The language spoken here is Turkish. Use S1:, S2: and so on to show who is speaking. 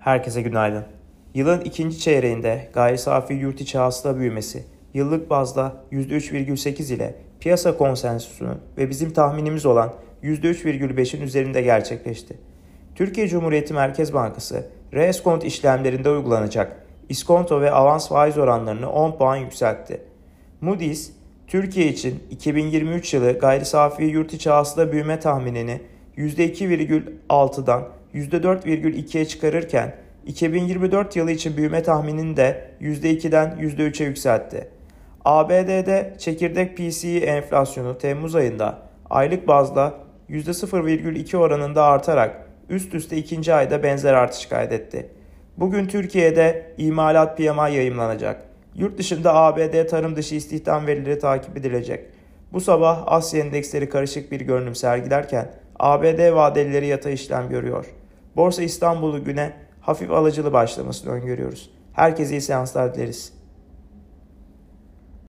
S1: Herkese günaydın. Yılın ikinci çeyreğinde gayri safi yurt içi hasıla büyümesi yıllık bazda %3,8 ile piyasa konsensusunun ve bizim tahminimiz olan %3,5'in üzerinde gerçekleşti. Türkiye Cumhuriyeti Merkez Bankası reeskont işlemlerinde uygulanacak iskonto ve avans faiz oranlarını 10 puan yükseltti. Moody's, Türkiye için 2023 yılı gayri safi yurt içi hasıla büyüme tahminini %2,6'dan %4,2'ye çıkarırken 2024 yılı için büyüme tahminini de %2'den %3'e yükseltti. ABD'de çekirdek PCE enflasyonu Temmuz ayında aylık bazda %0,2 oranında artarak üst üste ikinci ayda benzer artış kaydetti. Bugün Türkiye'de imalat PMI yayımlanacak. Yurt dışında ABD tarım dışı istihdam verileri takip edilecek. Bu sabah Asya endeksleri karışık bir görünüm sergilerken ABD vadelileri yatay işlem görüyor. Borsa İstanbul'u güne hafif alıcılı başlamasını öngörüyoruz. Herkese iyi seanslar dileriz.